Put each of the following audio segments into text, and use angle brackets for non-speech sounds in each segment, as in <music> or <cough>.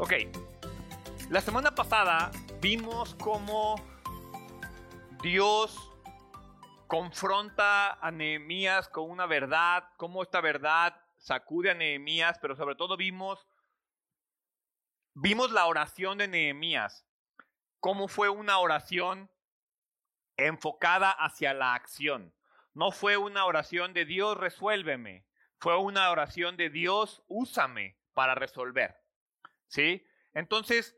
Ok, la semana pasada vimos cómo Dios confronta a Nehemías con una verdad, cómo esta verdad sacude a Nehemías, pero sobre todo vimos vimos la oración de Nehemías, cómo fue una oración enfocada hacia la acción. No fue una oración de Dios resuélveme, fue una oración de Dios úsame para resolver. ¿Sí? Entonces,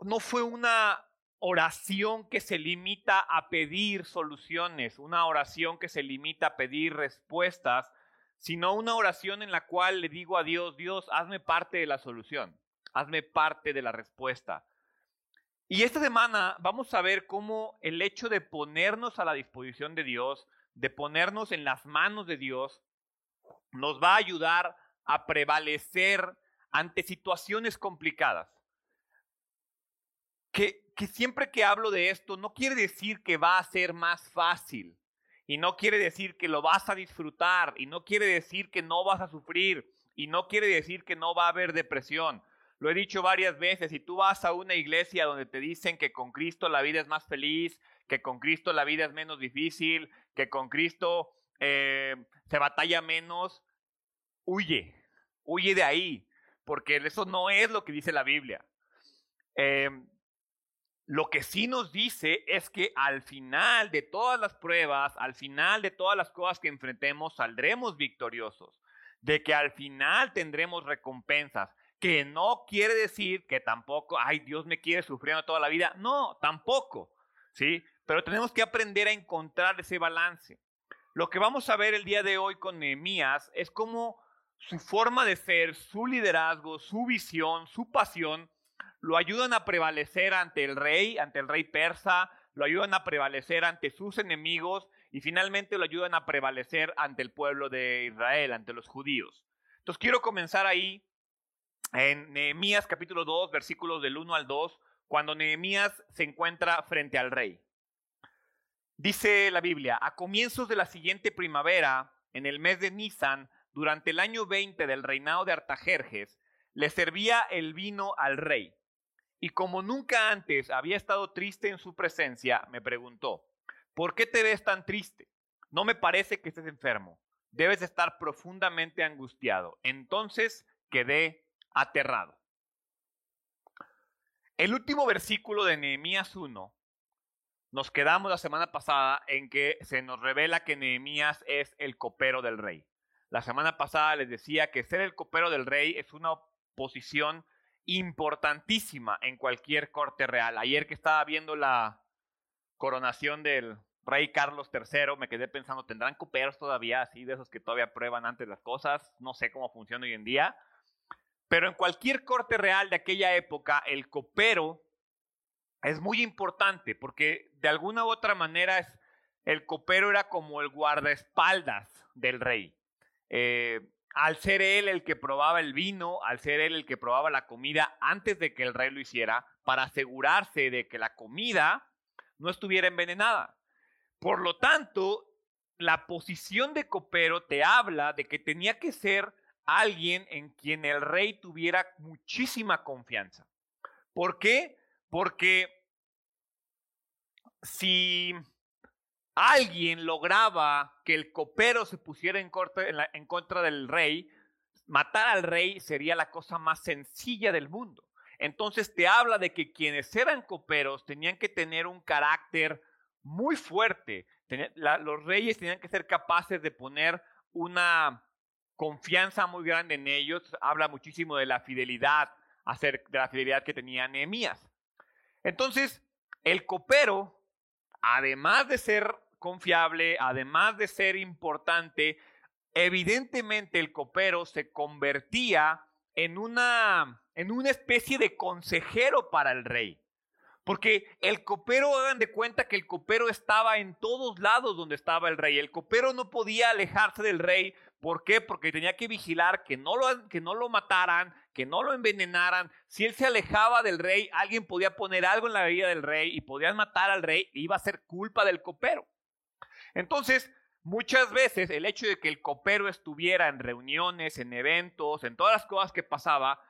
no fue una oración que se limita a pedir soluciones, una oración que se limita a pedir respuestas, sino una oración en la cual le digo a Dios, Dios, hazme parte de la solución, hazme parte de la respuesta. Y esta semana vamos a ver cómo el hecho de ponernos a la disposición de Dios, de ponernos en las manos de Dios, nos va a ayudar a prevalecer ante situaciones complicadas. Que, que siempre que hablo de esto no quiere decir que va a ser más fácil y no quiere decir que lo vas a disfrutar y no quiere decir que no vas a sufrir y no quiere decir que no va a haber depresión. Lo he dicho varias veces, si tú vas a una iglesia donde te dicen que con Cristo la vida es más feliz, que con Cristo la vida es menos difícil, que con Cristo eh, se batalla menos, huye, huye de ahí, porque eso no es lo que dice la Biblia. Em, lo que sí nos dice es que al final de todas las pruebas, al final de todas las cosas que enfrentemos, saldremos victoriosos, de que al final tendremos recompensas, que no quiere decir que tampoco, ay, Dios me quiere sufriendo toda la vida, no, tampoco, ¿sí? Pero tenemos que aprender a encontrar ese balance. Lo que vamos a ver el día de hoy con Nehemías es cómo su forma de ser, su liderazgo, su visión, su pasión, lo ayudan a prevalecer ante el rey, ante el rey persa, lo ayudan a prevalecer ante sus enemigos y finalmente lo ayudan a prevalecer ante el pueblo de Israel, ante los judíos. Entonces quiero comenzar ahí en Nehemías capítulo 2, versículos del 1 al 2, cuando Nehemías se encuentra frente al rey. Dice la Biblia, a comienzos de la siguiente primavera, en el mes de Nisan, durante el año 20 del reinado de Artajerjes, le servía el vino al rey. Y como nunca antes había estado triste en su presencia, me preguntó, ¿por qué te ves tan triste? No me parece que estés enfermo. Debes estar profundamente angustiado. Entonces quedé aterrado. El último versículo de Nehemías 1 nos quedamos la semana pasada en que se nos revela que Nehemías es el copero del rey. La semana pasada les decía que ser el copero del rey es una posición importantísima en cualquier corte real. Ayer que estaba viendo la coronación del rey Carlos III, me quedé pensando, ¿tendrán coperos todavía así, de esos que todavía prueban antes las cosas? No sé cómo funciona hoy en día. Pero en cualquier corte real de aquella época, el copero es muy importante porque de alguna u otra manera el copero era como el guardaespaldas del rey. Eh, al ser él el que probaba el vino, al ser él el que probaba la comida antes de que el rey lo hiciera, para asegurarse de que la comida no estuviera envenenada. Por lo tanto, la posición de copero te habla de que tenía que ser alguien en quien el rey tuviera muchísima confianza. ¿Por qué? Porque si alguien lograba que el copero se pusiera en, contra del rey, matar al rey sería la cosa más sencilla del mundo. Entonces te habla de que quienes eran coperos tenían que tener un carácter muy fuerte. los reyes tenían que ser capaces de poner una confianza muy grande en ellos. Habla muchísimo de la fidelidad, de la fidelidad que tenía Nehemías. Entonces, el copero, además de ser confiable, además de ser importante, evidentemente el copero se convertía en una, en una especie de consejero para el rey. Porque el copero, hagan de cuenta que el copero estaba en todos lados donde estaba el rey. El copero no podía alejarse del rey. ¿Por qué? Porque tenía que vigilar que no lo, que no lo mataran, que no lo envenenaran. Si él se alejaba del rey, alguien podía poner algo en la vida del rey y podían matar al rey iba a ser culpa del copero. Entonces, muchas veces el hecho de que el copero estuviera en reuniones, en eventos, en todas las cosas que pasaba,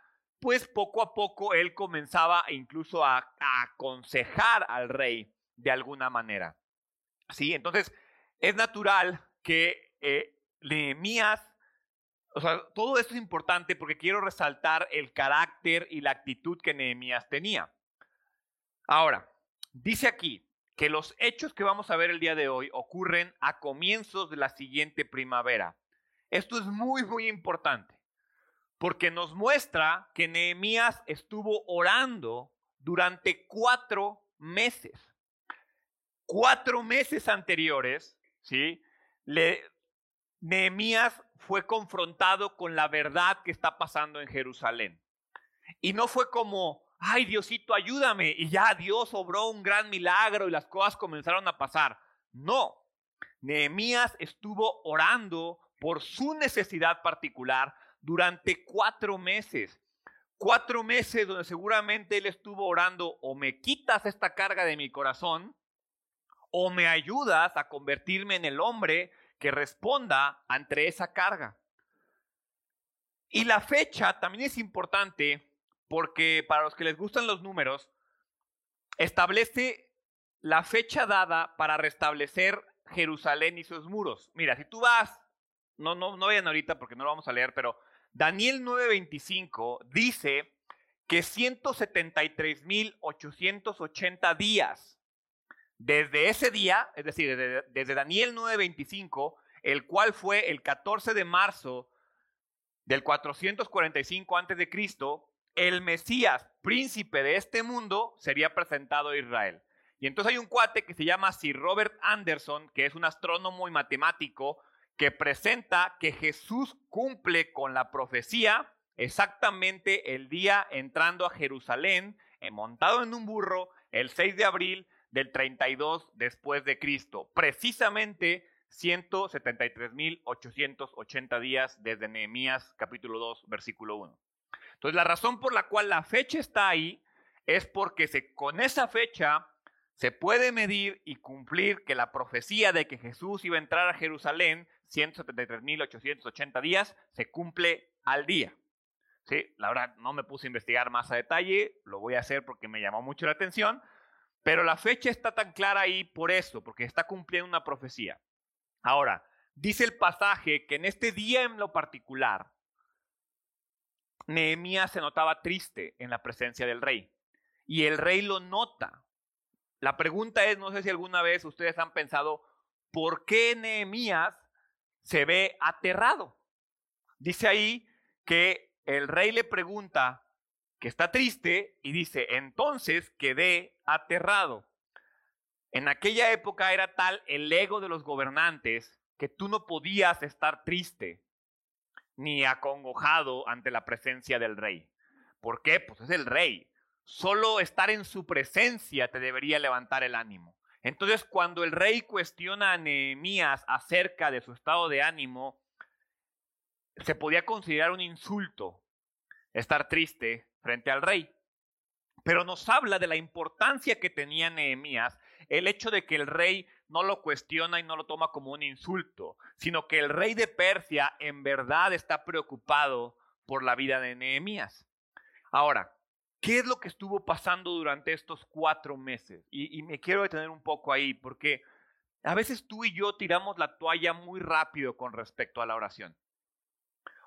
pues poco a poco él comenzaba incluso a, aconsejar al rey de alguna manera. ¿Sí? Entonces, es natural que eh, Nehemías, o sea, todo esto es importante porque quiero resaltar el carácter y la actitud que Nehemías tenía. Ahora, dice aquí que los hechos que vamos a ver el día de hoy ocurren a comienzos de la siguiente primavera. Esto es muy, muy importante porque nos muestra que Nehemías estuvo orando durante cuatro meses. Cuatro meses anteriores, ¿sí? Nehemías fue confrontado con la verdad que está pasando en Jerusalén. Y no fue como, ay Diosito, ayúdame, y ya Dios obró un gran milagro y las cosas comenzaron a pasar. No, Nehemías estuvo orando por su necesidad particular durante cuatro meses. Cuatro meses donde seguramente él estuvo orando o me quitas esta carga de mi corazón o me ayudas a convertirme en el hombre que responda ante esa carga. Y la fecha también es importante porque para los que les gustan los números, establece la fecha dada para restablecer Jerusalén y sus muros. Mira, si tú vas, no, no, no vayan ahorita porque no lo vamos a leer, pero Daniel 9:25 dice que 173.880 días desde ese día, es decir, desde, desde Daniel 9:25, el cual fue el 14 de marzo del 445 a.C., el Mesías, príncipe de este mundo, sería presentado a Israel. Y entonces hay un cuate que se llama Sir Robert Anderson, que es un astrónomo y matemático, que presenta que Jesús cumple con la profecía exactamente el día entrando a Jerusalén, eh, montado en un burro, el 6 de abril del 32 después de Cristo, precisamente 173.880 días desde Nehemías capítulo 2 versículo 1. Entonces la razón por la cual la fecha está ahí es porque se, con esa fecha se puede medir y cumplir que la profecía de que Jesús iba a entrar a Jerusalén 173.880 días se cumple al día. Sí, la verdad no me puse a investigar más a detalle, lo voy a hacer porque me llamó mucho la atención, pero la fecha está tan clara ahí por eso, porque está cumpliendo una profecía. Ahora, dice el pasaje que en este día en lo particular, Nehemías se notaba triste en la presencia del rey. Y el rey lo nota. La pregunta es, no sé si alguna vez ustedes han pensado, ¿por qué Nehemías se ve aterrado? Dice ahí que el rey le pregunta que está triste y dice, entonces quedé aterrado. En aquella época era tal el ego de los gobernantes que tú no podías estar triste ni acongojado ante la presencia del rey. ¿Por qué? Pues es el rey. Solo estar en su presencia te debería levantar el ánimo. Entonces, cuando el rey cuestiona a Nehemías acerca de su estado de ánimo, se podía considerar un insulto estar triste frente al rey. Pero nos habla de la importancia que tenía Nehemías el hecho de que el rey no lo cuestiona y no lo toma como un insulto, sino que el rey de Persia en verdad está preocupado por la vida de Nehemías. Ahora, ¿qué es lo que estuvo pasando durante estos cuatro meses? Y, y me quiero detener un poco ahí, porque a veces tú y yo tiramos la toalla muy rápido con respecto a la oración.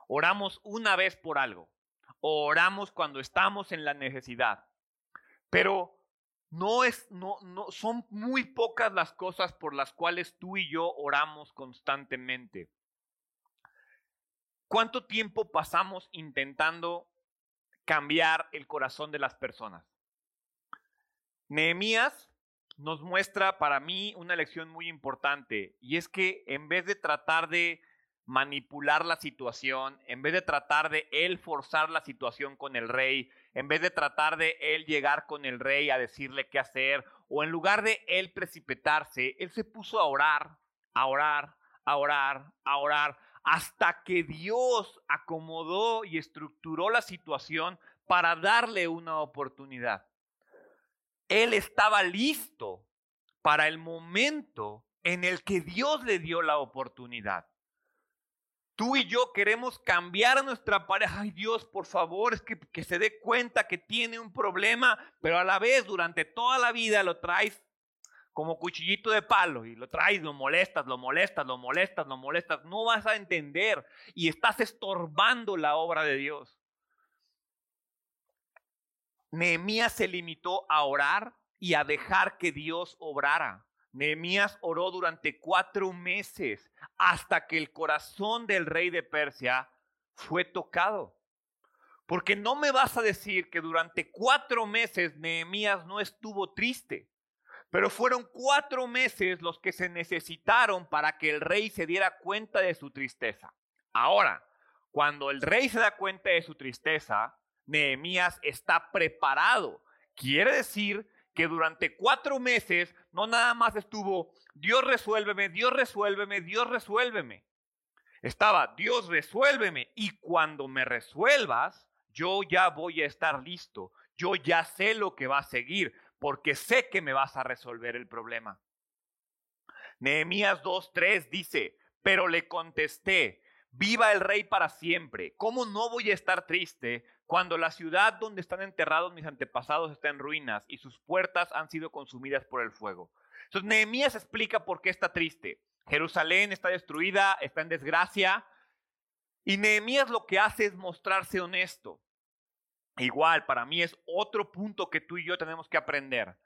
Oramos una vez por algo, oramos cuando estamos en la necesidad. Pero no es, no, no, son muy pocas las cosas por las cuales tú y yo oramos constantemente. ¿Cuánto tiempo pasamos intentando cambiar el corazón de las personas? Nehemías nos muestra para mí una lección muy importante y es que en vez de tratar de manipular la situación, en vez de tratar de él forzar la situación con el rey, en vez de tratar de él llegar con el rey a decirle qué hacer, o en lugar de él precipitarse, él se puso a orar, a orar, a orar, a orar, hasta que Dios acomodó y estructuró la situación para darle una oportunidad. Él estaba listo para el momento en el que Dios le dio la oportunidad. Tú y yo queremos cambiar a nuestra pareja. Ay Dios, por favor, es que, se dé cuenta que tiene un problema, pero a la vez durante toda la vida lo traes como cuchillito de palo y lo traes, lo molestas, lo molestas, lo molestas, lo molestas. No vas a entender y estás estorbando la obra de Dios. Nehemías se limitó a orar y a dejar que Dios obrara. Nehemías oró durante cuatro meses hasta que el corazón del rey de Persia fue tocado. Porque no me vas a decir que durante cuatro meses Nehemías no estuvo triste, pero fueron cuatro meses los que se necesitaron para que el rey se diera cuenta de su tristeza. Ahora, cuando el rey se da cuenta de su tristeza, Nehemías está preparado. Quiere decir que durante cuatro meses no nada más estuvo, Dios resuélveme, Dios resuélveme, Dios resuélveme. Estaba, Dios resuélveme. Y cuando me resuelvas, yo ya voy a estar listo. Yo ya sé lo que va a seguir, porque sé que me vas a resolver el problema. Nehemías 2.3 dice, pero le contesté, viva el rey para siempre. ¿Cómo no voy a estar triste cuando la ciudad donde están enterrados mis antepasados está en ruinas y sus puertas han sido consumidas por el fuego. Entonces Nehemías explica por qué está triste. Jerusalén está destruida, está en desgracia. Y Nehemías lo que hace es mostrarse honesto. Igual, para mí es otro punto que tú y yo tenemos que aprender.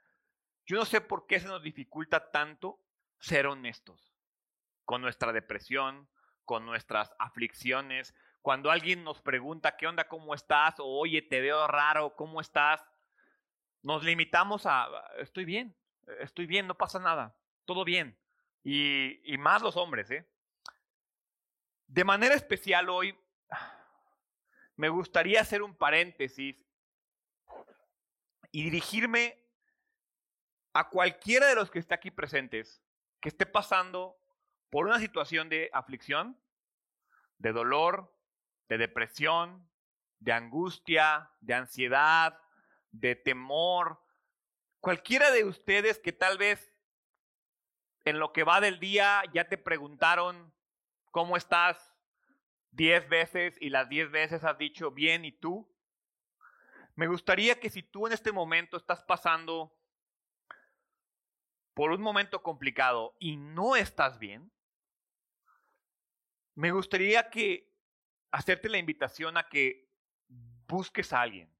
Yo no sé por qué se nos dificulta tanto ser honestos con nuestra depresión, con nuestras aflicciones, cuando alguien nos pregunta, ¿qué onda? ¿Cómo estás? O oye, te veo raro, ¿cómo estás? Nos limitamos a, estoy bien, estoy bien, no pasa nada, todo bien. Y, y más los hombres, ¿eh? De manera especial hoy, me gustaría hacer un paréntesis y dirigirme a cualquiera de los que esté aquí presentes que esté pasando por una situación de aflicción, de dolor, de depresión, de angustia, de ansiedad, de temor. Cualquiera de ustedes que tal vez en lo que va del día ya te preguntaron cómo estás diez veces y las diez veces has dicho bien y tú. Me gustaría que si tú en este momento estás pasando por un momento complicado y no estás bien, me gustaría que hacerte la invitación a que busques a alguien.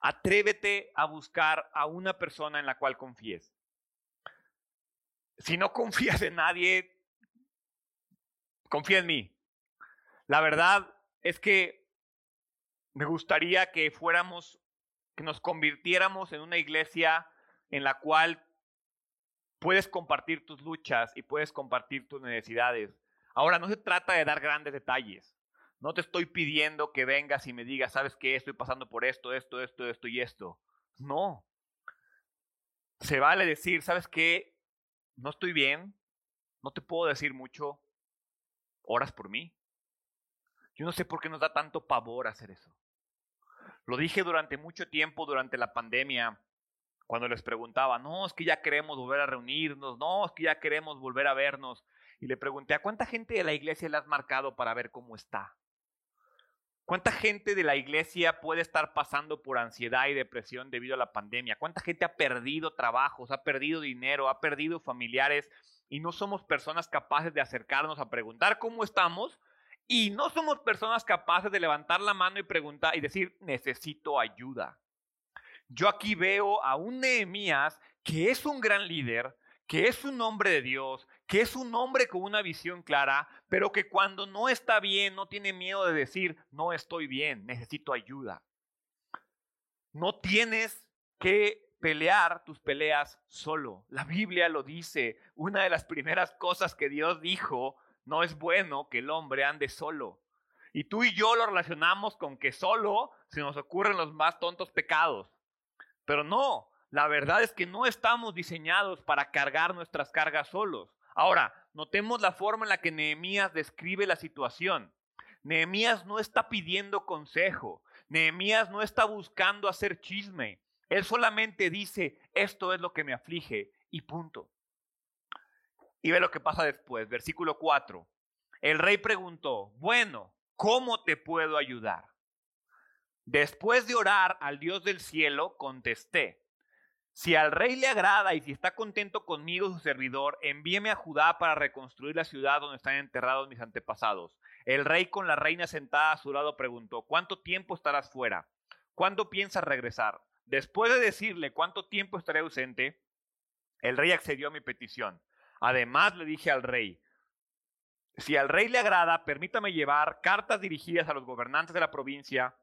Atrévete a buscar a una persona en la cual confíes. Si no confías en nadie, confía en mí. La verdad es que me gustaría que fuéramos, que nos convirtiéramos en una iglesia en la cual puedes compartir tus luchas y puedes compartir tus necesidades. Ahora, no se trata de dar grandes detalles. No te estoy pidiendo que vengas y me digas, ¿sabes qué? Estoy pasando por esto, esto, esto, esto y esto. No. Se vale decir, ¿sabes qué? No estoy bien, no te puedo decir mucho, oras por mí. Yo no sé por qué nos da tanto pavor hacer eso. Lo dije durante mucho tiempo, durante la pandemia, cuando les preguntaba, no, es que ya queremos volver a reunirnos, no, es que ya queremos volver a vernos. Y le pregunté, ¿a cuánta gente de la iglesia le has marcado para ver cómo está? ¿Cuánta gente de la iglesia puede estar pasando por ansiedad y depresión debido a la pandemia? ¿Cuánta gente ha perdido trabajos, ha perdido dinero, ha perdido familiares y no somos personas capaces de acercarnos a preguntar cómo estamos? Y no somos personas capaces de levantar la mano y preguntar y decir, necesito ayuda. Yo aquí veo a un Nehemías que es un gran líder, que es un hombre de Dios, que es un hombre con una visión clara, pero que cuando no está bien no tiene miedo de decir, no estoy bien, necesito ayuda. No tienes que pelear tus peleas solo. La Biblia lo dice. Una de las primeras cosas que Dios dijo, no es bueno que el hombre ande solo. Y tú y yo lo relacionamos con que solo se nos ocurren los más tontos pecados. Pero no, la verdad es que no estamos diseñados para cargar nuestras cargas solos. Ahora, notemos la forma en la que Nehemías describe la situación. Nehemías no está pidiendo consejo. Nehemías no está buscando hacer chisme. Él solamente dice, esto es lo que me aflige y punto. Y ve lo que pasa después, versículo 4. El rey preguntó, bueno, ¿cómo te puedo ayudar? Después de orar al Dios del cielo, contesté, si al rey le agrada y si está contento conmigo su servidor, envíeme a Judá para reconstruir la ciudad donde están enterrados mis antepasados. El rey con la reina sentada a su lado preguntó, ¿cuánto tiempo estarás fuera? ¿Cuándo piensas regresar? Después de decirle cuánto tiempo estaré ausente, el rey accedió a mi petición. Además le dije al rey, si al rey le agrada, permítame llevar cartas dirigidas a los gobernantes de la provincia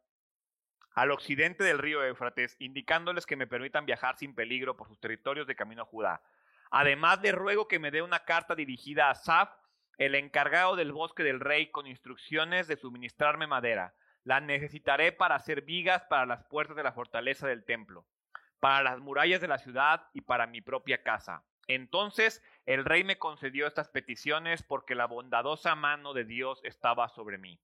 al occidente del río Éufrates, indicándoles que me permitan viajar sin peligro por sus territorios de camino a Judá. Además, le ruego que me dé una carta dirigida a Saf, el encargado del bosque del rey, con instrucciones de suministrarme madera. La necesitaré para hacer vigas para las puertas de la fortaleza del templo, para las murallas de la ciudad y para mi propia casa. Entonces el rey me concedió estas peticiones porque la bondadosa mano de Dios estaba sobre mí.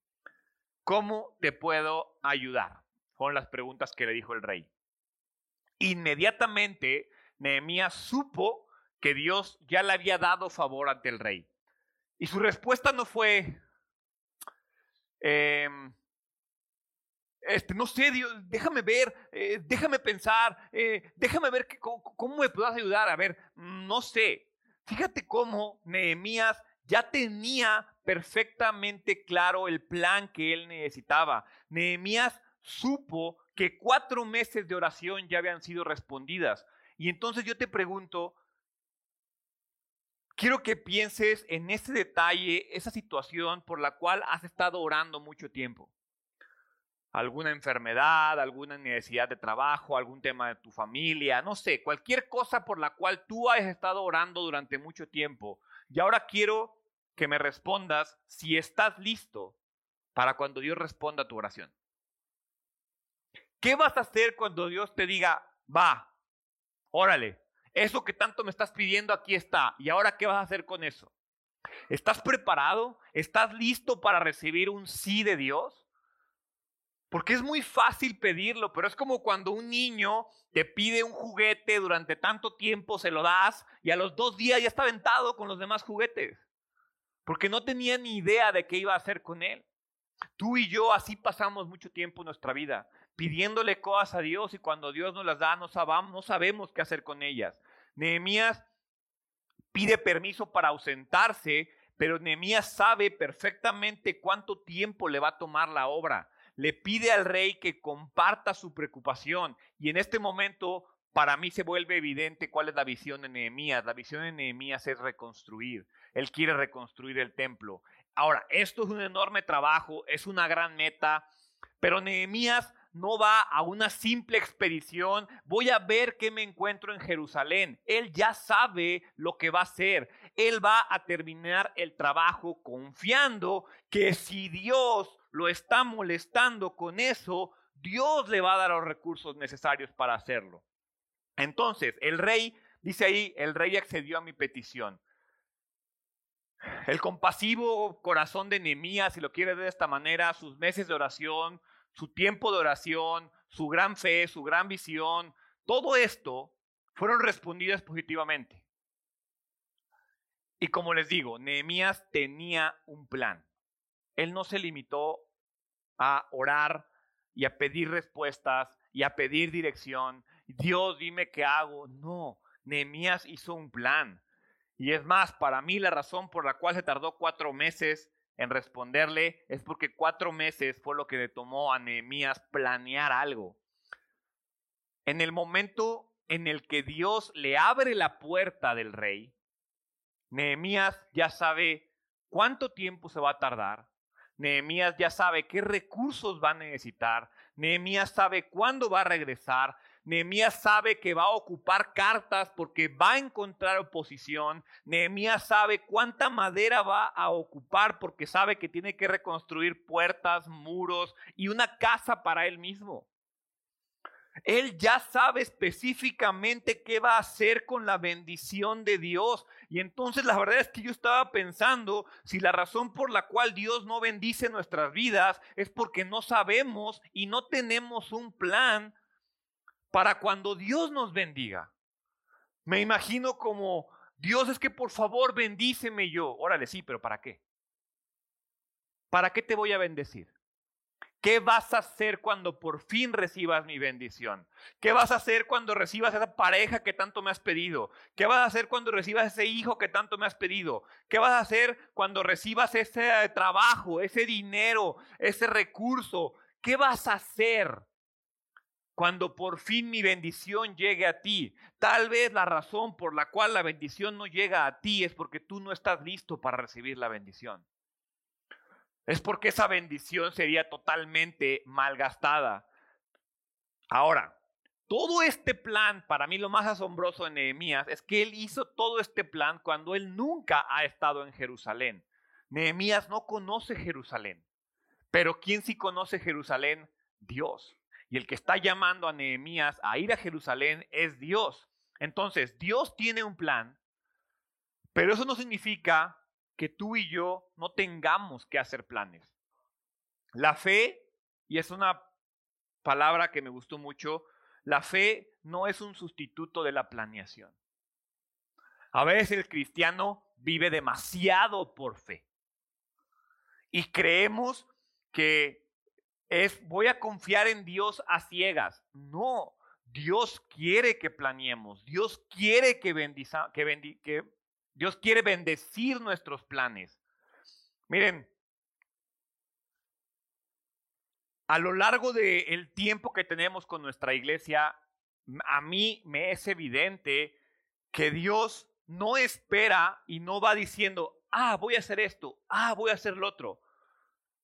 ¿Cómo te puedo ayudar? Fueron las preguntas que le dijo el rey. Inmediatamente Nehemías supo que Dios ya le había dado favor ante el rey. Y su respuesta no fue, em, este, no sé, Dios, déjame ver, eh, déjame pensar, eh, déjame ver cómo, me puedas ayudar. A ver, no sé. Fíjate cómo Nehemías ya tenía perfectamente claro el plan que él necesitaba. Nehemías supo que cuatro meses de oración ya habían sido respondidas. Y entonces yo te pregunto, quiero que pienses en ese detalle, esa situación por la cual has estado orando mucho tiempo alguna enfermedad, alguna necesidad de trabajo, algún tema de tu familia, no sé, cualquier cosa por la cual tú has estado orando durante mucho tiempo. Y ahora quiero que me respondas si estás listo para cuando Dios responda a tu oración. ¿Qué vas a hacer cuando Dios te diga, va, órale, eso que tanto me estás pidiendo aquí está, y ahora qué vas a hacer con eso? ¿Estás preparado? ¿Estás listo para recibir un sí de Dios? Porque es muy fácil pedirlo, pero es como cuando un niño te pide un juguete durante tanto tiempo, se lo das y a los dos días ya está aventado con los demás juguetes. Porque no tenía ni idea de qué iba a hacer con él. Tú y yo así pasamos mucho tiempo en nuestra vida, pidiéndole cosas a Dios y cuando Dios nos las da no sabemos, no sabemos qué hacer con ellas. Nehemías pide permiso para ausentarse, pero Nehemías sabe perfectamente cuánto tiempo le va a tomar la obra le pide al rey que comparta su preocupación. Y en este momento, para mí se vuelve evidente cuál es la visión de Nehemías. La visión de Nehemías es reconstruir. Él quiere reconstruir el templo. Ahora, esto es un enorme trabajo, es una gran meta, pero Nehemías no va a una simple expedición, voy a ver qué me encuentro en Jerusalén. Él ya sabe lo que va a hacer. Él va a terminar el trabajo confiando que si Dios lo está molestando con eso, Dios le va a dar los recursos necesarios para hacerlo. Entonces, el rey, dice ahí, el rey accedió a mi petición. El compasivo corazón de Nehemías, si lo quiere de esta manera, sus meses de oración, su tiempo de oración, su gran fe, su gran visión, todo esto fueron respondidas positivamente. Y como les digo, Nehemías tenía un plan. Él no se limitó a orar y a pedir respuestas y a pedir dirección. Dios, dime qué hago. No, Nehemías hizo un plan. Y es más, para mí la razón por la cual se tardó cuatro meses en responderle es porque cuatro meses fue lo que le tomó a Nehemías planear algo. En el momento en el que Dios le abre la puerta del rey, Nehemías ya sabe cuánto tiempo se va a tardar, Nehemías ya sabe qué recursos va a necesitar. Nehemías sabe cuándo va a regresar. Nehemías sabe que va a ocupar cartas porque va a encontrar oposición. Nehemías sabe cuánta madera va a ocupar porque sabe que tiene que reconstruir puertas, muros y una casa para él mismo. Él ya sabe específicamente qué va a hacer con la bendición de Dios. Y entonces la verdad es que yo estaba pensando si la razón por la cual Dios no bendice nuestras vidas es porque no sabemos y no tenemos un plan para cuando Dios nos bendiga. Me imagino como, Dios es que por favor bendíceme yo. Órale, sí, pero ¿para qué? ¿para qué te voy a bendecir? ¿Qué vas a hacer cuando por fin recibas mi bendición? ¿Qué vas a hacer cuando recibas esa pareja que tanto me has pedido? ¿Qué vas a hacer cuando recibas ese hijo que tanto me has pedido? ¿Qué vas a hacer cuando recibas ese trabajo, ese dinero, ese recurso? ¿Qué vas a hacer cuando por fin mi bendición llegue a ti? Tal vez la razón por la cual la bendición no llega a ti es porque tú no estás listo para recibir la bendición es porque esa bendición sería totalmente malgastada. Ahora, todo este plan, para mí lo más asombroso de Nehemías es que él hizo todo este plan cuando él nunca ha estado en Jerusalén. Nehemías no conoce Jerusalén, pero ¿quién sí conoce Jerusalén? Dios. Y el que está llamando a Nehemías a ir a Jerusalén es Dios. Entonces, Dios tiene un plan, pero eso no significa que tú y yo no tengamos que hacer planes. La fe, y es una palabra que me gustó mucho, la fe no es un sustituto de la planeación. A veces el cristiano vive demasiado por fe y creemos que es voy a confiar en Dios a ciegas. No, Dios quiere que planeemos, Dios quiere que, bendiza, que, que Dios quiere bendecir nuestros planes. Miren, a lo largo del tiempo que tenemos con nuestra iglesia, a mí me es evidente que Dios no espera y no va diciendo, ah, voy a hacer esto, ah, voy a hacer lo otro.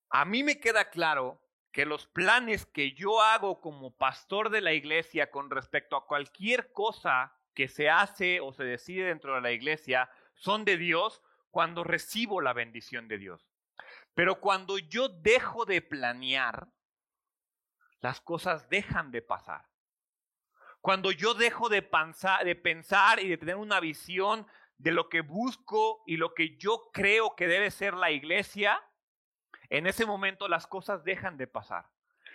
A mí me queda claro que los planes que yo hago como pastor de la iglesia con respecto a cualquier cosa que se hace o se decide dentro de la iglesia son de Dios cuando recibo la bendición de Dios. Pero cuando yo dejo de planear, las cosas dejan de pasar. Cuando yo dejo de pensar, de pensar y de tener una visión de lo que busco y lo que yo creo que debe ser la iglesia, en ese momento las cosas dejan de pasar.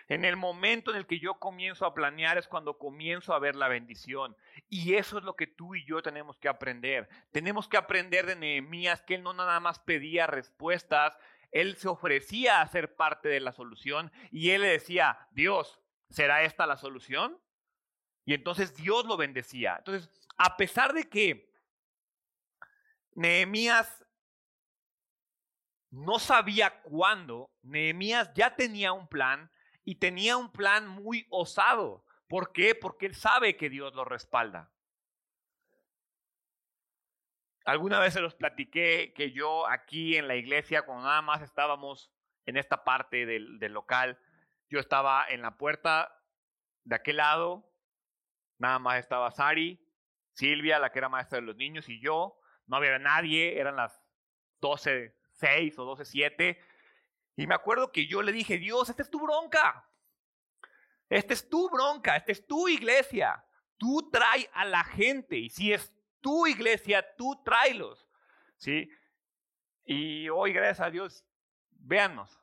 En el momento en el que yo comienzo a planear es cuando comienzo a ver la bendición. Y eso es lo que tú y yo tenemos que aprender. Tenemos que aprender de Nehemías que él no nada más pedía respuestas, él se ofrecía a ser parte de la solución y él le decía, Dios, ¿será esta la solución? Y entonces Dios lo bendecía. Entonces, a pesar de que Nehemías no sabía cuándo, Nehemías ya tenía un plan, y tenía un plan muy osado. ¿Por qué? Porque él sabe que Dios lo respalda. Alguna vez se los platiqué que yo aquí en la iglesia, cuando nada más estábamos en esta parte del, del local, yo estaba en la puerta de aquel lado, nada más estaba Sari, Silvia, la que era maestra de los niños, y yo. No había nadie, eran las 12, 6 o 12, 7. Y me acuerdo que yo le dije, Dios, esta es tu bronca. Esta es tu bronca, esta es tu iglesia. Tú trae a la gente y si es tu iglesia, tú tráelos. ¿Sí? Y hoy, gracias a Dios, véanos.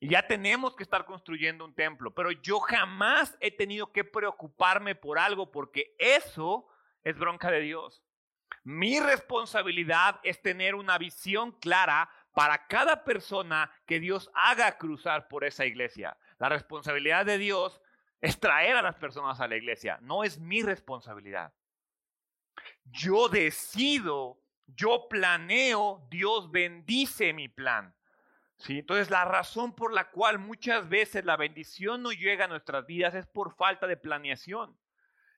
Y ya tenemos que estar construyendo un templo, pero yo jamás he tenido que preocuparme por algo porque eso es bronca de Dios. Mi responsabilidad es tener una visión clara para cada persona que Dios haga cruzar por esa iglesia. La responsabilidad de Dios es traer a las personas a la iglesia, no es mi responsabilidad. Yo decido, yo planeo, Dios bendice mi plan. ¿Sí? Entonces la razón por la cual muchas veces la bendición no llega a nuestras vidas es por falta de planeación.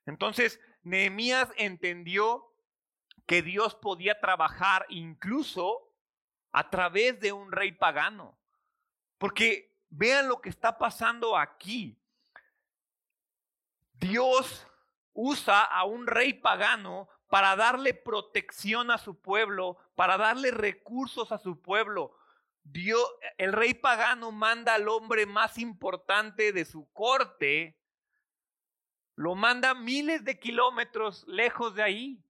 Entonces Nehemías entendió que Dios podía trabajar incluso a través de un rey pagano. Porque vean lo que está pasando aquí. Dios usa a un rey pagano para darle protección a su pueblo, para darle recursos a su pueblo. Dios, el rey pagano manda al hombre más importante de su corte, lo manda miles de kilómetros lejos de ahí.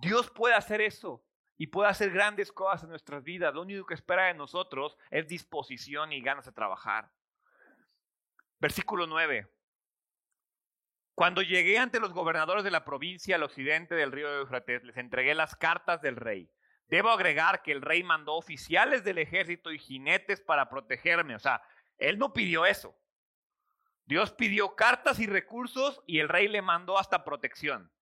Dios puede hacer eso y puede hacer grandes cosas en nuestras vidas. Lo único que espera de nosotros es disposición y ganas de trabajar. Versículo 9. Cuando llegué ante los gobernadores de la provincia al occidente del río de Eufrates, les entregué las cartas del rey. Debo agregar que el rey mandó oficiales del ejército y jinetes para protegerme. O sea, él no pidió eso. Dios pidió cartas y recursos y el rey le mandó hasta protección.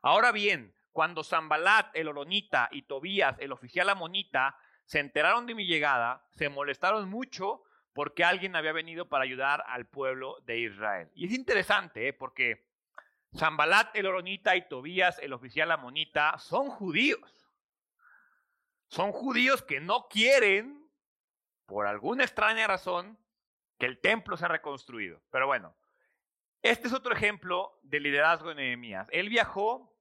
Ahora bien, cuando Zambalat, el oronita, y Tobías, el oficial amonita, se enteraron de mi llegada, se molestaron mucho porque alguien había venido para ayudar al pueblo de Israel. Y es interesante, ¿eh? porque Zambalat, el oronita, y Tobías, el oficial amonita, son judíos. Son judíos que no quieren, por alguna extraña razón, que el templo sea reconstruido. Pero bueno, este es otro ejemplo de liderazgo de Nehemías. Él viajó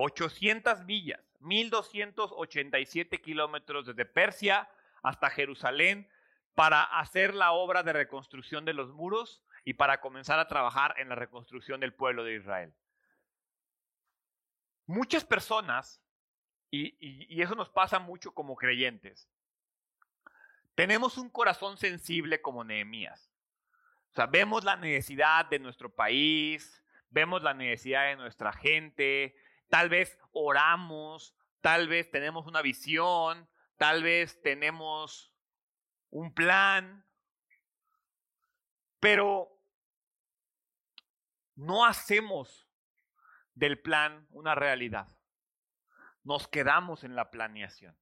800 millas, 1287 kilómetros desde Persia hasta Jerusalén para hacer la obra de reconstrucción de los muros y para comenzar a trabajar en la reconstrucción del pueblo de Israel. Muchas personas y, eso nos pasa mucho como creyentes. Tenemos un corazón sensible como Nehemías. O sea, vemos la necesidad de nuestro país, vemos la necesidad de nuestra gente, tal vez oramos, tal vez tenemos una visión, tal vez tenemos un plan, pero no hacemos del plan una realidad nos quedamos en la planeación.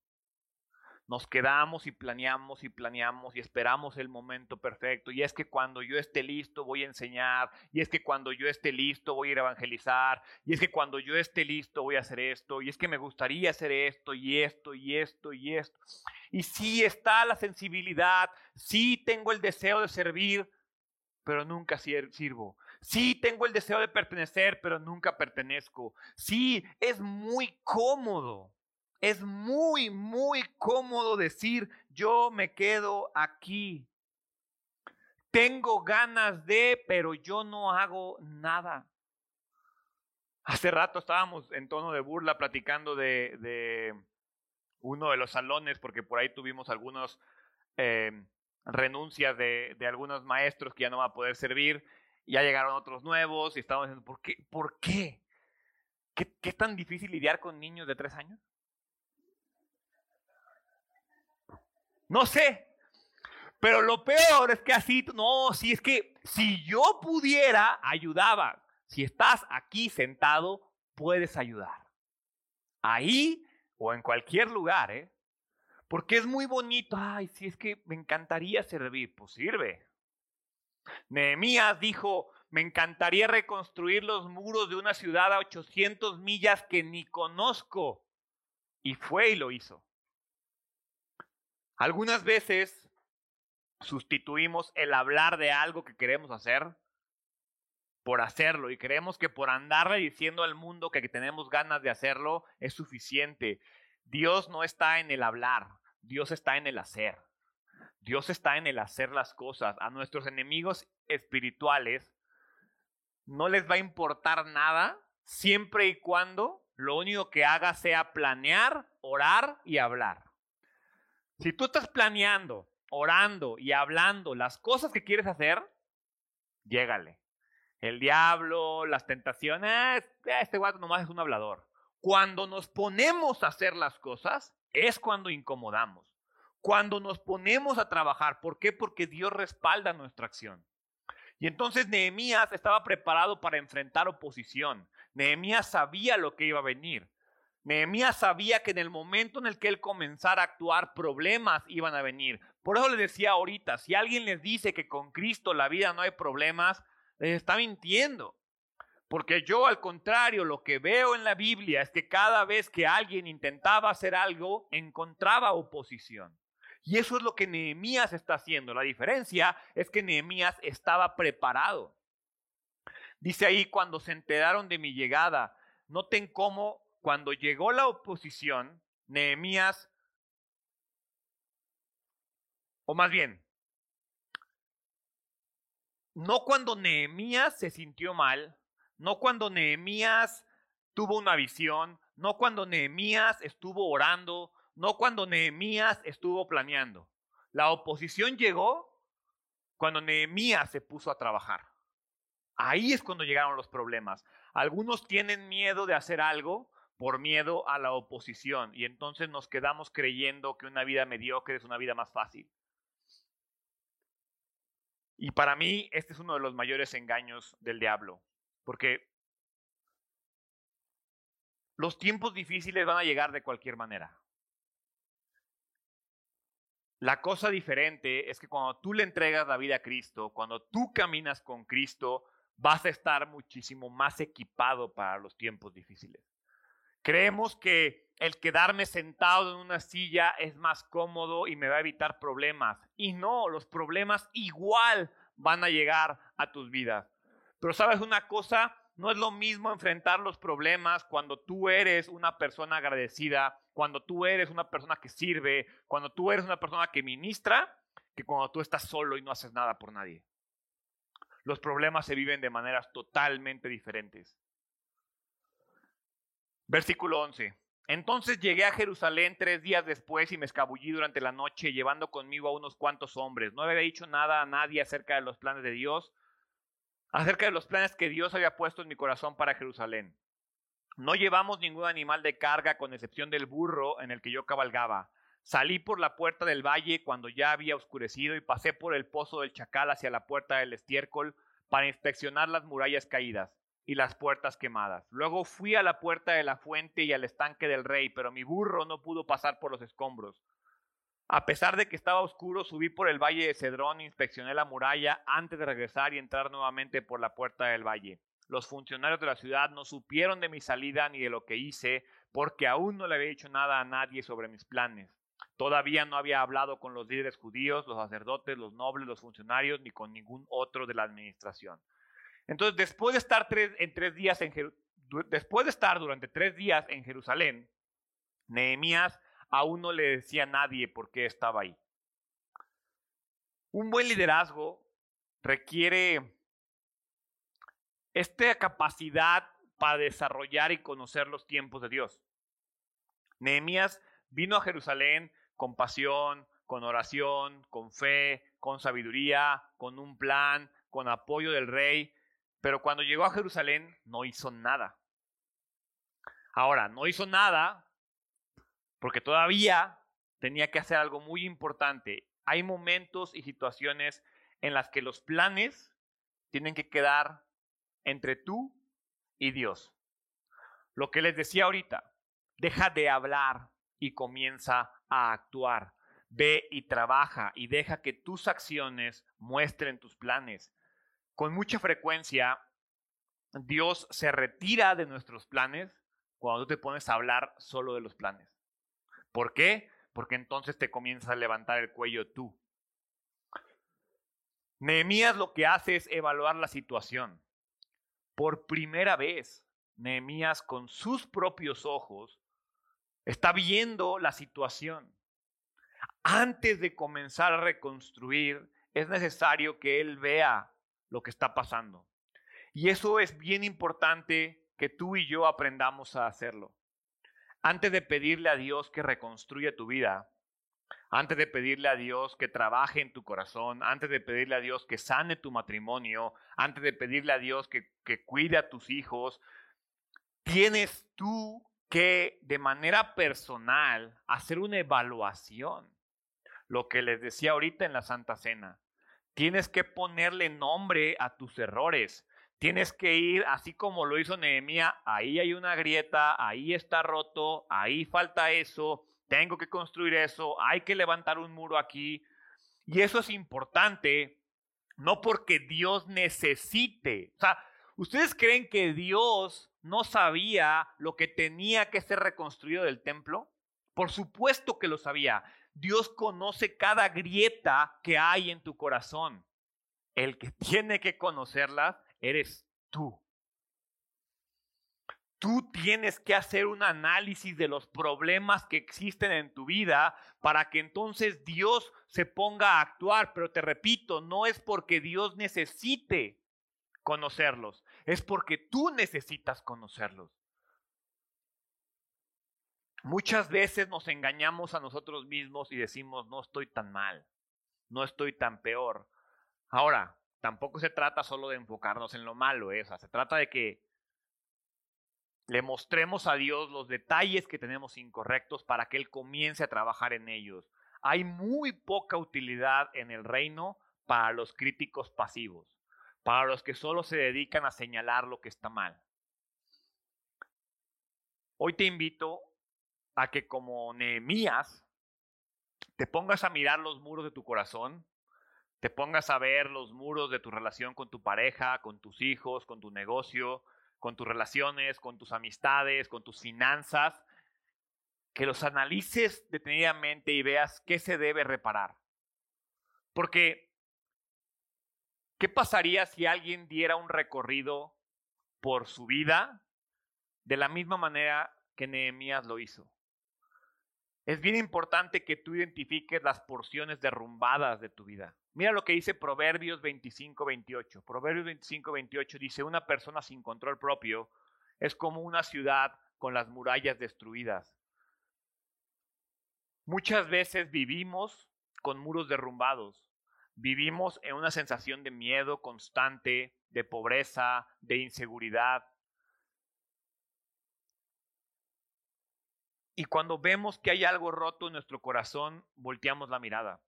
Nos quedamos y planeamos y planeamos y esperamos el momento perfecto. Y es que cuando yo esté listo voy a enseñar. Y es que cuando yo esté listo voy a ir a evangelizar. Y es que cuando yo esté listo voy a hacer esto. Y es que me gustaría hacer esto y esto y esto y esto. Y sí está la sensibilidad. Sí tengo el deseo de servir. Pero nunca sirvo. Sí, tengo el deseo de pertenecer, pero nunca pertenezco. Sí, es muy cómodo. Es muy, muy cómodo decir, yo me quedo aquí. Tengo ganas de, pero yo no hago nada. Hace rato estábamos en tono de burla platicando de, de uno de los salones, porque por ahí tuvimos algunos eh, renuncias de, de algunos maestros que ya no va a poder servir ya llegaron otros nuevos y estamos diciendo, ¿por qué? ¿Por qué? ¿Qué, es tan difícil lidiar con niños de tres años? No sé. Pero lo peor es que así, no, si es que si yo pudiera, ayudaba. Si estás aquí sentado, puedes ayudar. Ahí o en cualquier lugar, ¿eh? Porque es muy bonito. Ay, si es que me encantaría servir, pues sirve. Nehemías dijo, me encantaría reconstruir los muros de una ciudad a 800 millas que ni conozco. Y fue y lo hizo. Algunas veces sustituimos el hablar de algo que queremos hacer por hacerlo y creemos que por andarle diciendo al mundo que tenemos ganas de hacerlo es suficiente. Dios no está en el hablar, Dios está en el hacer. Dios está en el hacer las cosas. A nuestros enemigos espirituales no les va a importar nada siempre y cuando lo único que haga sea planear, orar y hablar. Si tú estás planeando, orando y hablando las cosas que quieres hacer, llégale. El diablo, las tentaciones, eh, este guato nomás es un hablador. Cuando nos ponemos a hacer las cosas, es cuando incomodamos cuando nos ponemos a trabajar. ¿Por qué? Porque Dios respalda nuestra acción. Y entonces Nehemías estaba preparado para enfrentar oposición. Nehemías sabía lo que iba a venir. Nehemías sabía que en el momento en el que él comenzara a actuar, problemas iban a venir. Por eso le decía ahorita, si alguien les dice que con Cristo la vida no hay problemas, les está mintiendo. Porque yo al contrario, lo que veo en la Biblia es que cada vez que alguien intentaba hacer algo, encontraba oposición. Y eso es lo que Nehemías está haciendo. La diferencia es que Nehemías estaba preparado. Dice ahí, cuando se enteraron de mi llegada, noten cómo cuando llegó la oposición, Nehemías, o más bien, no cuando Nehemías se sintió mal, no cuando Nehemías tuvo una visión, no cuando Nehemías estuvo orando, no cuando Nehemías estuvo planeando. La oposición llegó cuando Nehemías se puso a trabajar. Ahí es cuando llegaron los problemas. Algunos tienen miedo de hacer algo por miedo a la oposición y entonces nos quedamos creyendo que una vida mediocre es una vida más fácil. Y para mí este es uno de los mayores engaños del diablo, porque los tiempos difíciles van a llegar de cualquier manera. La cosa diferente es que cuando tú le entregas la vida a Cristo, cuando tú caminas con Cristo, vas a estar muchísimo más equipado para los tiempos difíciles. Creemos que el quedarme sentado en una silla es más cómodo y me va a evitar problemas. Y no, los problemas igual van a llegar a tus vidas. Pero sabes una cosa, no es lo mismo enfrentar los problemas cuando tú eres una persona agradecida, cuando tú eres una persona que sirve, cuando tú eres una persona que ministra, que cuando tú estás solo y no haces nada por nadie. Los problemas se viven de maneras totalmente diferentes. Versículo 11. Entonces llegué a Jerusalén tres días después y me escabullí durante la noche llevando conmigo a unos cuantos hombres. No había dicho nada a nadie acerca de los planes de Dios, acerca de los planes que Dios había puesto en mi corazón para Jerusalén. No llevamos ningún animal de carga con excepción del burro en el que yo cabalgaba. Salí por la puerta del valle cuando ya había oscurecido y pasé por el pozo del chacal hacia la puerta del estiércol para inspeccionar las murallas caídas y las puertas quemadas. Luego fui a la puerta de la fuente y al estanque del rey, pero mi burro no pudo pasar por los escombros. A pesar de que estaba oscuro, subí por el valle de Cedrón, inspeccioné la muralla antes de regresar y entrar nuevamente por la puerta del valle. Los funcionarios de la ciudad no supieron de mi salida ni de lo que hice, porque aún no le había dicho nada a nadie sobre mis planes. Todavía no había hablado con los líderes judíos, los sacerdotes, los nobles, los funcionarios, ni con ningún otro de la administración. Entonces, después de estar en tres días en durante tres días en Jerusalén, Nehemías aún no le decía a nadie por qué estaba ahí. Un buen liderazgo requiere esta capacidad para desarrollar y conocer los tiempos de Dios. Nehemías vino a Jerusalén con pasión, con oración, con fe, con sabiduría, con un plan, con apoyo del rey, pero cuando llegó a Jerusalén no hizo nada. Ahora, no hizo nada porque todavía tenía que hacer algo muy importante. Hay momentos y situaciones en las que los planes tienen que quedar entre tú y Dios. Lo que les decía ahorita, deja de hablar y comienza a actuar. Ve y trabaja y deja que tus acciones muestren tus planes con mucha frecuencia Dios se retira de nuestros planes cuando tú te pones a hablar solo de los planes. ¿Por qué? Porque entonces te comienzas a levantar el cuello tú. Nehemías lo que hace es evaluar la situación. Por primera vez, Nehemías con sus propios ojos está viendo la situación. Antes de comenzar a reconstruir, es necesario que él vea lo que está pasando. Y eso es bien importante que tú y yo aprendamos a hacerlo. Antes de pedirle a Dios que reconstruya tu vida, antes de pedirle a Dios que trabaje en tu corazón, antes de pedirle a Dios que sane tu matrimonio, antes de pedirle a Dios que, que cuide a tus hijos, tienes tú que de manera personal hacer una evaluación. Lo que les decía ahorita en la Santa Cena. Tienes que ponerle nombre a tus errores. Tienes que ir, así como lo hizo Nehemías, ahí hay una grieta, ahí está roto, ahí falta eso, tengo que construir eso, hay que levantar un muro aquí. Y eso es importante, no porque Dios necesite. O sea, ¿ustedes creen que Dios no sabía lo que tenía que ser reconstruido del templo? Por supuesto que lo sabía. Dios conoce cada grieta que hay en tu corazón. El que <laughs> tiene que conocerlas eres tú. Tú tienes que hacer un análisis de los problemas que existen en tu vida para que entonces Dios se ponga a actuar. Pero te repito, no es porque Dios necesite conocerlos, es porque tú necesitas conocerlos. Muchas veces nos engañamos a nosotros mismos y decimos, no estoy tan mal, no estoy tan peor. Ahora, tampoco se trata solo de enfocarnos en lo malo, ¿eh? se trata de que le mostremos a Dios los detalles que tenemos incorrectos para que Él comience a trabajar en ellos. Hay muy poca utilidad en el reino para los críticos pasivos, para los que solo se dedican a señalar lo que está mal. Hoy te invito a que como Nehemías te pongas a mirar los muros de tu corazón, te pongas a ver los muros de tu relación con tu pareja, con tus hijos, con tu negocio, con tus relaciones, con tus amistades, con tus finanzas, que los analices detenidamente y veas qué se debe reparar. Porque, ¿qué pasaría si alguien diera un recorrido por su vida de la misma manera que Nehemías lo hizo? Es bien importante que tú identifiques las porciones derrumbadas de tu vida. Mira lo que dice Proverbios 25, 28. Proverbios 25, 28 dice, una persona sin control propio es como una ciudad con las murallas destruidas. Muchas veces vivimos con muros derrumbados. Vivimos en una sensación de miedo constante, de pobreza, de inseguridad. Y cuando vemos que hay algo roto en nuestro corazón, volteamos la mirada.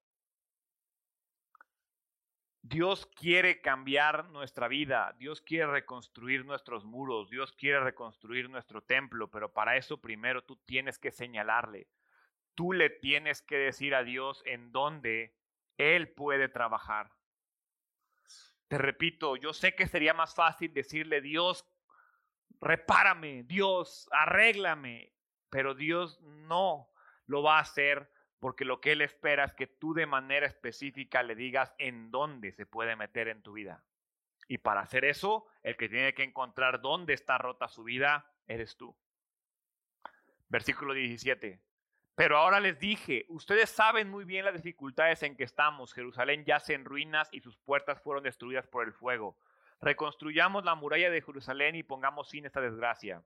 Dios quiere cambiar nuestra vida, Dios quiere reconstruir nuestros muros, Dios quiere reconstruir nuestro templo, pero para eso primero tú tienes que señalarle, tú le tienes que decir a Dios en dónde Él puede trabajar. Te repito, yo sé que sería más fácil decirle, Dios, repárame, Dios, arréglame, pero Dios no lo va a hacer porque lo que Él espera es que tú de manera específica le digas en dónde se puede meter en tu vida. Y para hacer eso, el que tiene que encontrar dónde está rota su vida, eres tú. Versículo 17. Pero ahora les dije, ustedes saben muy bien las dificultades en que estamos. Jerusalén yace en ruinas y sus puertas fueron destruidas por el fuego. Reconstruyamos la muralla de Jerusalén y pongamos fin a esta desgracia.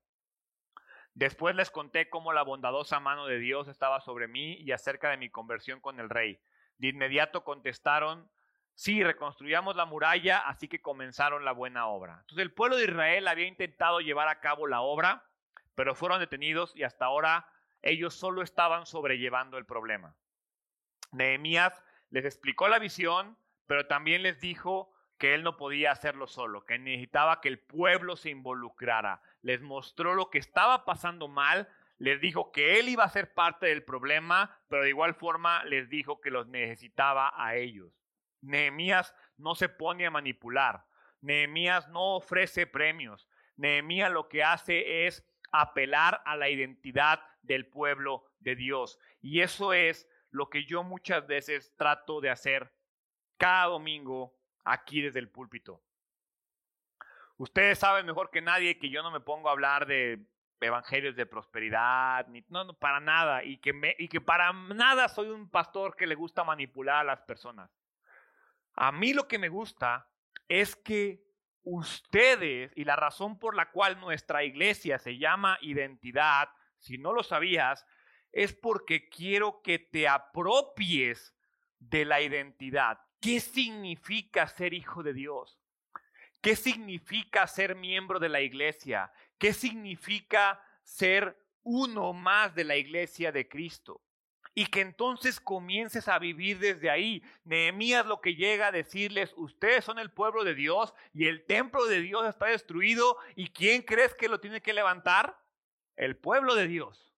Después les conté cómo la bondadosa mano de Dios estaba sobre mí y acerca de mi conversión con el rey. De inmediato contestaron, sí, reconstruyamos la muralla, así que comenzaron la buena obra. Entonces el pueblo de Israel había intentado llevar a cabo la obra, pero fueron detenidos y hasta ahora ellos solo estaban sobrellevando el problema. Nehemías les explicó la visión, pero también les dijo que él no podía hacerlo solo, que necesitaba que el pueblo se involucrara, les mostró lo que estaba pasando mal, les dijo que él iba a ser parte del problema, pero de igual forma les dijo que los necesitaba a ellos. Nehemías no se pone a manipular, Nehemías no ofrece premios, Nehemías lo que hace es apelar a la identidad del pueblo de Dios. Y eso es lo que yo muchas veces trato de hacer cada domingo aquí desde el púlpito. Ustedes saben mejor que nadie que yo no me pongo a hablar de evangelios de prosperidad, ni, no, para nada, y que, me, y que para nada soy un pastor que le gusta manipular a las personas. A mí lo que me gusta es que ustedes, y la razón por la cual nuestra iglesia se llama identidad, si no lo sabías, es porque quiero que te apropies de la identidad. ¿Qué significa ser hijo de Dios? ¿Qué significa ser miembro de la iglesia? ¿Qué significa ser uno más de la iglesia de Cristo? Y que entonces comiences a vivir desde ahí. Nehemías lo que llega a decirles, ustedes son el pueblo de Dios y el templo de Dios está destruido. ¿Y quién crees que lo tiene que levantar? El pueblo de Dios.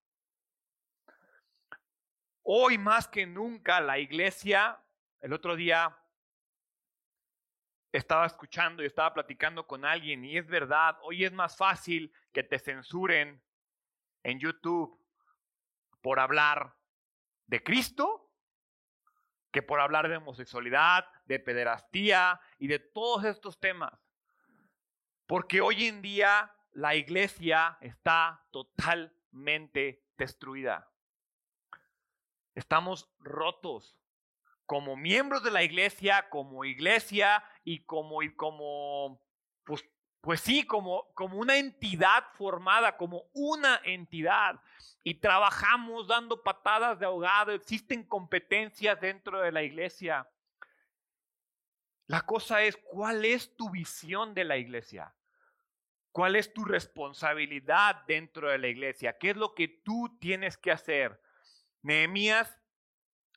Hoy más que nunca la iglesia, el otro día estaba escuchando y estaba platicando con alguien y es verdad, hoy es más fácil que te censuren en YouTube por hablar de Cristo que por hablar de homosexualidad, de pederastía y de todos estos temas. Porque hoy en día la iglesia está totalmente destruida. Estamos rotos como miembros de la iglesia, como iglesia y como, y como pues, pues sí, como, como una entidad formada, como una entidad. Y trabajamos dando patadas de ahogado, existen competencias dentro de la iglesia. La cosa es, ¿cuál es tu visión de la iglesia? ¿Cuál es tu responsabilidad dentro de la iglesia? ¿Qué es lo que tú tienes que hacer? Nehemías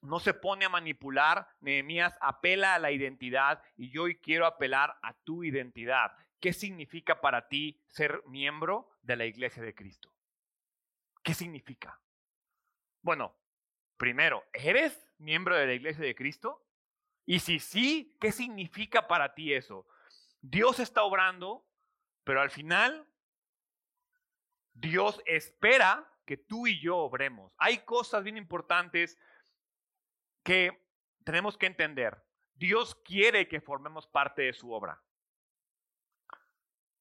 no se pone a manipular, Nehemías apela a la identidad y yo hoy quiero apelar a tu identidad. ¿Qué significa para ti ser miembro de la iglesia de Cristo? ¿Qué significa? Bueno, primero, ¿eres miembro de la iglesia de Cristo? Y si sí, ¿qué significa para ti eso? Dios está obrando, pero al final Dios espera que tú y yo obremos. Hay cosas bien importantes que tenemos que entender. Dios quiere que formemos parte de su obra.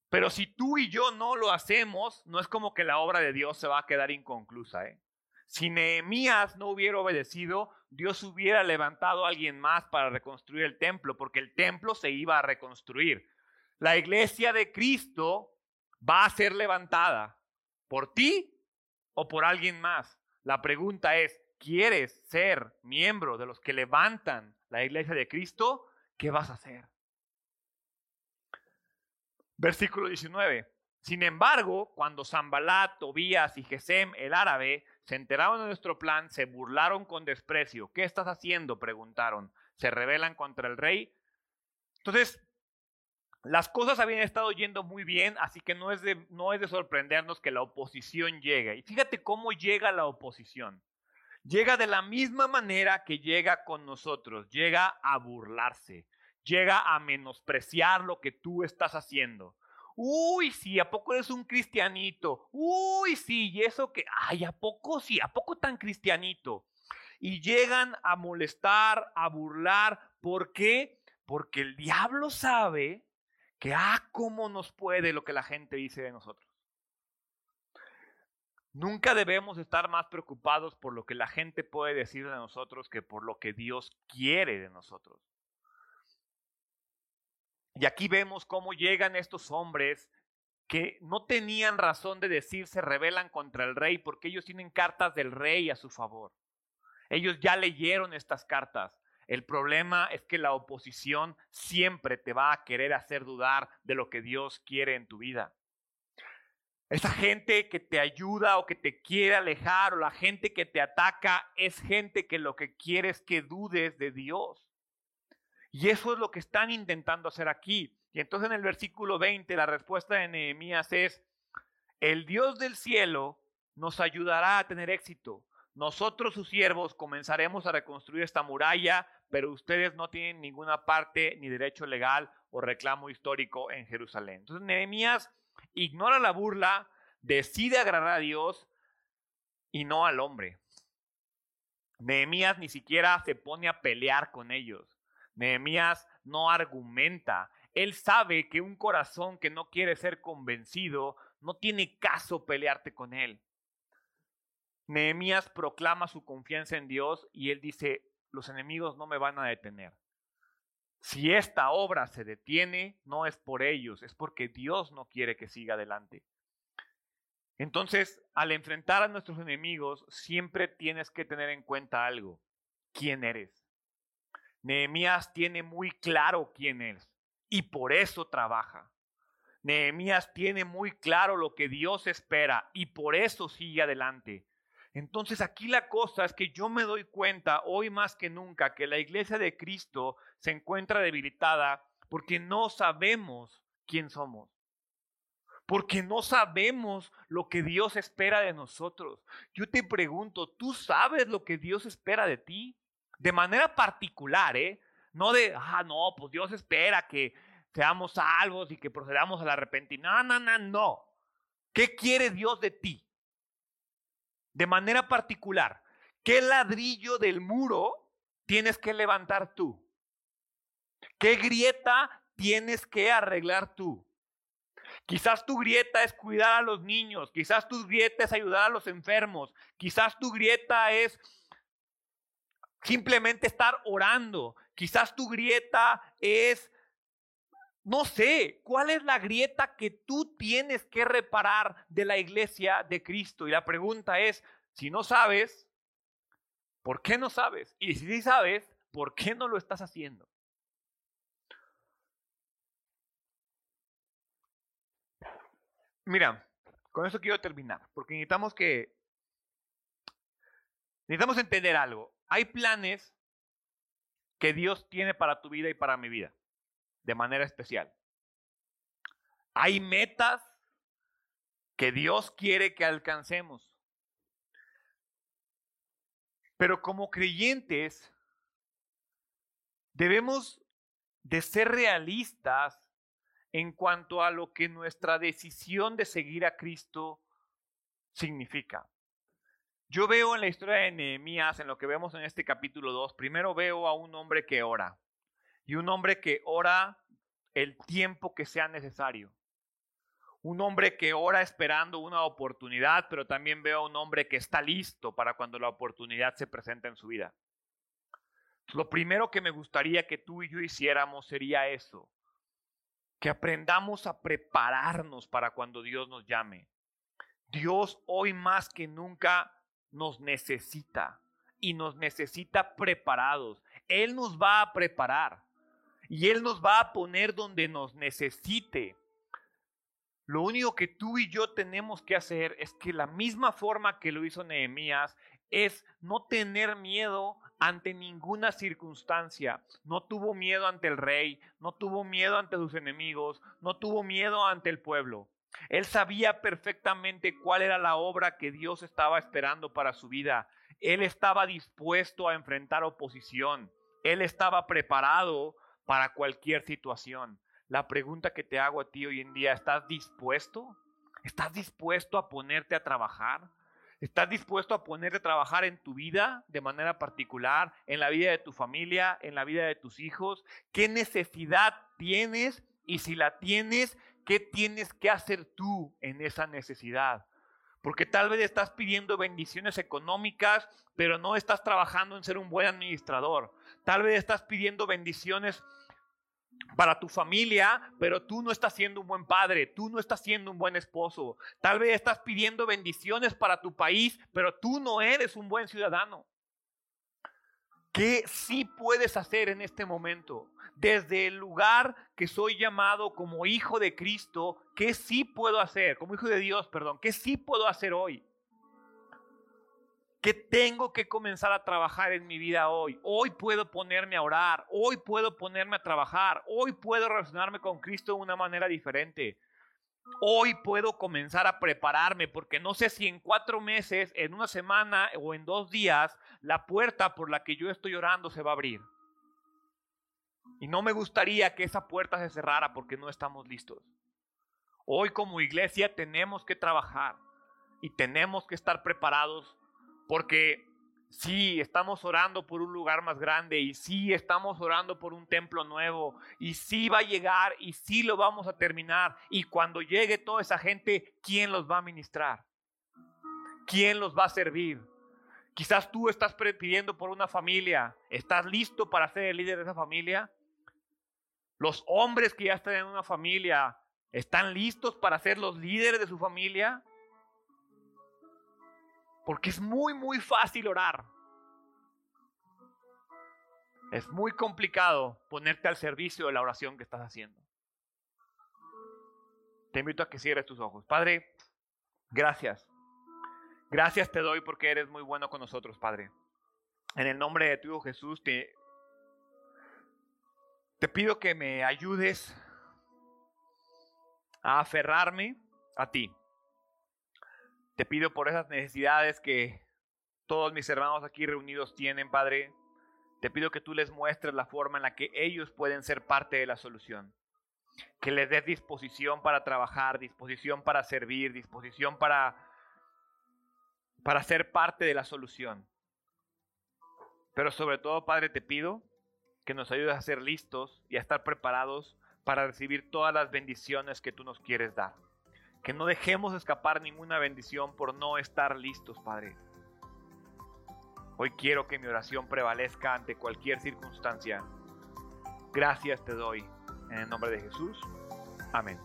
Pero si tú y yo no lo hacemos, no es como que la obra de Dios se va a quedar inconclusa. ¿eh? Si Nehemías no hubiera obedecido, Dios hubiera levantado a alguien más para reconstruir el templo, porque el templo se iba a reconstruir. La iglesia de Cristo va a ser levantada por ti o por alguien más. La pregunta es, ¿quieres ser miembro de los que levantan la iglesia de Cristo? ¿Qué vas a hacer? Versículo 19. Sin embargo, cuando Zambalat, Tobías y Gesem, el árabe, se enteraron de nuestro plan, se burlaron con desprecio. ¿Qué estás haciendo? preguntaron. ¿Se rebelan contra el rey? Entonces, las cosas habían estado yendo muy bien, así que no es de, no es de sorprendernos que la oposición llegue. Y fíjate cómo llega la oposición. Llega de la misma manera que llega con nosotros, llega a burlarse, llega a menospreciar lo que tú estás haciendo. Uy, sí, ¿a poco eres un cristianito? Uy, sí, y eso que, ay, ¿a poco sí? ¿A poco tan cristianito? Y llegan a molestar, a burlar. ¿Por qué? Porque el diablo sabe que, ah, cómo nos puede lo que la gente dice de nosotros. Nunca debemos estar más preocupados por lo que la gente puede decir de nosotros que por lo que Dios quiere de nosotros. Y aquí vemos cómo llegan estos hombres que no tenían razón de decir se rebelan contra el rey porque ellos tienen cartas del rey a su favor. Ellos ya leyeron estas cartas. El problema es que la oposición siempre te va a querer hacer dudar de lo que Dios quiere en tu vida. Esa gente que te ayuda o que te quiere alejar o la gente que te ataca es gente que lo que quiere es que dudes de Dios. Y eso es lo que están intentando hacer aquí. Y entonces en el versículo 20 la respuesta de Nehemías es, el Dios del cielo nos ayudará a tener éxito. Nosotros, sus siervos, comenzaremos a reconstruir esta muralla, pero ustedes no tienen ninguna parte ni derecho legal o reclamo histórico en Jerusalén. Entonces Nehemías ignora la burla, decide agradar a Dios y no al hombre. Nehemías ni siquiera se pone a pelear con ellos. Nehemías no argumenta. Él sabe que un corazón que no quiere ser convencido no tiene caso pelearte con él. Nehemías proclama su confianza en Dios y él dice, los enemigos no me van a detener. Si esta obra se detiene, no es por ellos, es porque Dios no quiere que siga adelante. Entonces, al enfrentar a nuestros enemigos, siempre tienes que tener en cuenta algo. ¿Quién eres? Nehemías tiene muy claro quién es y por eso trabaja. Nehemías tiene muy claro lo que Dios espera y por eso sigue adelante. Entonces aquí la cosa es que yo me doy cuenta hoy más que nunca que la iglesia de Cristo se encuentra debilitada porque no sabemos quién somos. Porque no sabemos lo que Dios espera de nosotros. Yo te pregunto, ¿tú sabes lo que Dios espera de ti? de manera particular, ¿eh? No de, ah, no, pues Dios espera que seamos salvos y que procedamos al arrepentimiento. No, no, no, no. ¿Qué quiere Dios de ti? De manera particular, ¿qué ladrillo del muro tienes que levantar tú? ¿Qué grieta tienes que arreglar tú? Quizás tu grieta es cuidar a los niños, quizás tu grieta es ayudar a los enfermos, quizás tu grieta es simplemente estar orando. Quizás tu grieta es, no sé, ¿cuál es la grieta que tú tienes que reparar de la iglesia de Cristo? Y la pregunta es, si no sabes, ¿por qué no sabes? Y si sí sabes, ¿por qué no lo estás haciendo? Mira, con eso quiero terminar, porque necesitamos que necesitamos entender algo. Hay planes que Dios tiene para tu vida y para mi vida, de manera especial. Hay metas que Dios quiere que alcancemos. Pero como creyentes, debemos de ser realistas en cuanto a lo que nuestra decisión de seguir a Cristo significa. Yo veo en la historia de Nehemías, en lo que vemos en este capítulo 2, primero veo a un hombre que ora y un hombre que ora el tiempo que sea necesario. Un hombre que ora esperando una oportunidad, pero también veo a un hombre que está listo para cuando la oportunidad se presenta en su vida. Lo primero que me gustaría que tú y yo hiciéramos sería eso, que aprendamos a prepararnos para cuando Dios nos llame. Dios hoy más que nunca nos necesita y nos necesita preparados. Él nos va a preparar y Él nos va a poner donde nos necesite. Lo único que tú y yo tenemos que hacer es que la misma forma que lo hizo Nehemías es no tener miedo ante ninguna circunstancia. No tuvo miedo ante el rey, no tuvo miedo ante sus enemigos, no tuvo miedo ante el pueblo. Él sabía perfectamente cuál era la obra que Dios estaba esperando para su vida. Él estaba dispuesto a enfrentar oposición. Él estaba preparado para cualquier situación. La pregunta que te hago a ti hoy en día, ¿estás dispuesto? ¿Estás dispuesto a ponerte a trabajar? ¿Estás dispuesto a ponerte a trabajar en tu vida de manera particular, en la vida de tu familia, en la vida de tus hijos? ¿Qué necesidad tienes? Y si la tienes, ¿qué tienes que hacer tú en esa necesidad? Porque tal vez estás pidiendo bendiciones económicas, pero no estás trabajando en ser un buen administrador. Tal vez estás pidiendo bendiciones para tu familia, pero tú no estás siendo un buen padre, tú no estás siendo un buen esposo. Tal vez estás pidiendo bendiciones para tu país, pero tú no eres un buen ciudadano. ¿Qué sí puedes hacer en este momento? Desde el lugar que soy llamado como hijo de Cristo, ¿qué sí puedo hacer? Como hijo de Dios, perdón, ¿qué sí puedo hacer hoy? ¿Qué tengo que comenzar a trabajar en mi vida hoy? Hoy puedo ponerme a orar, hoy puedo ponerme a trabajar, hoy puedo relacionarme con Cristo de una manera diferente. Hoy puedo comenzar a prepararme porque no sé si en cuatro meses, en una semana o en dos días la puerta por la que yo estoy orando se va a abrir. Y no me gustaría que esa puerta se cerrara porque no estamos listos. Hoy como iglesia tenemos que trabajar y tenemos que estar preparados porque sí, estamos orando por un lugar más grande y sí, estamos orando por un templo nuevo y sí va a llegar y sí lo vamos a terminar. Y cuando llegue toda esa gente, ¿quién los va a ministrar? ¿Quién los va a servir? Quizás tú estás pidiendo por una familia. ¿Estás listo para ser el líder de esa familia? Los hombres que ya están en una familia, ¿están listos para ser los líderes de su familia? Porque es muy, muy fácil orar. Es muy complicado ponerte al servicio de la oración que estás haciendo. Te invito a que cierres tus ojos. Padre, gracias. Gracias te doy porque eres muy bueno con nosotros, Padre. En el nombre de tu Hijo Jesús, te, te pido que me ayudes a aferrarme a ti. Te pido por esas necesidades que todos mis hermanos aquí reunidos tienen, Padre. Te pido que tú les muestres la forma en la que ellos pueden ser parte de la solución. Que les des disposición para trabajar, disposición para servir, disposición para, para ser parte de la solución. Pero sobre todo, Padre, te pido que nos ayudes a ser listos y a estar preparados para recibir todas las bendiciones que tú nos quieres dar. Que no dejemos escapar ninguna bendición por no estar listos, Padre. Hoy quiero que mi oración prevalezca ante cualquier circunstancia. Gracias te doy. En el nombre de Jesús. Amén.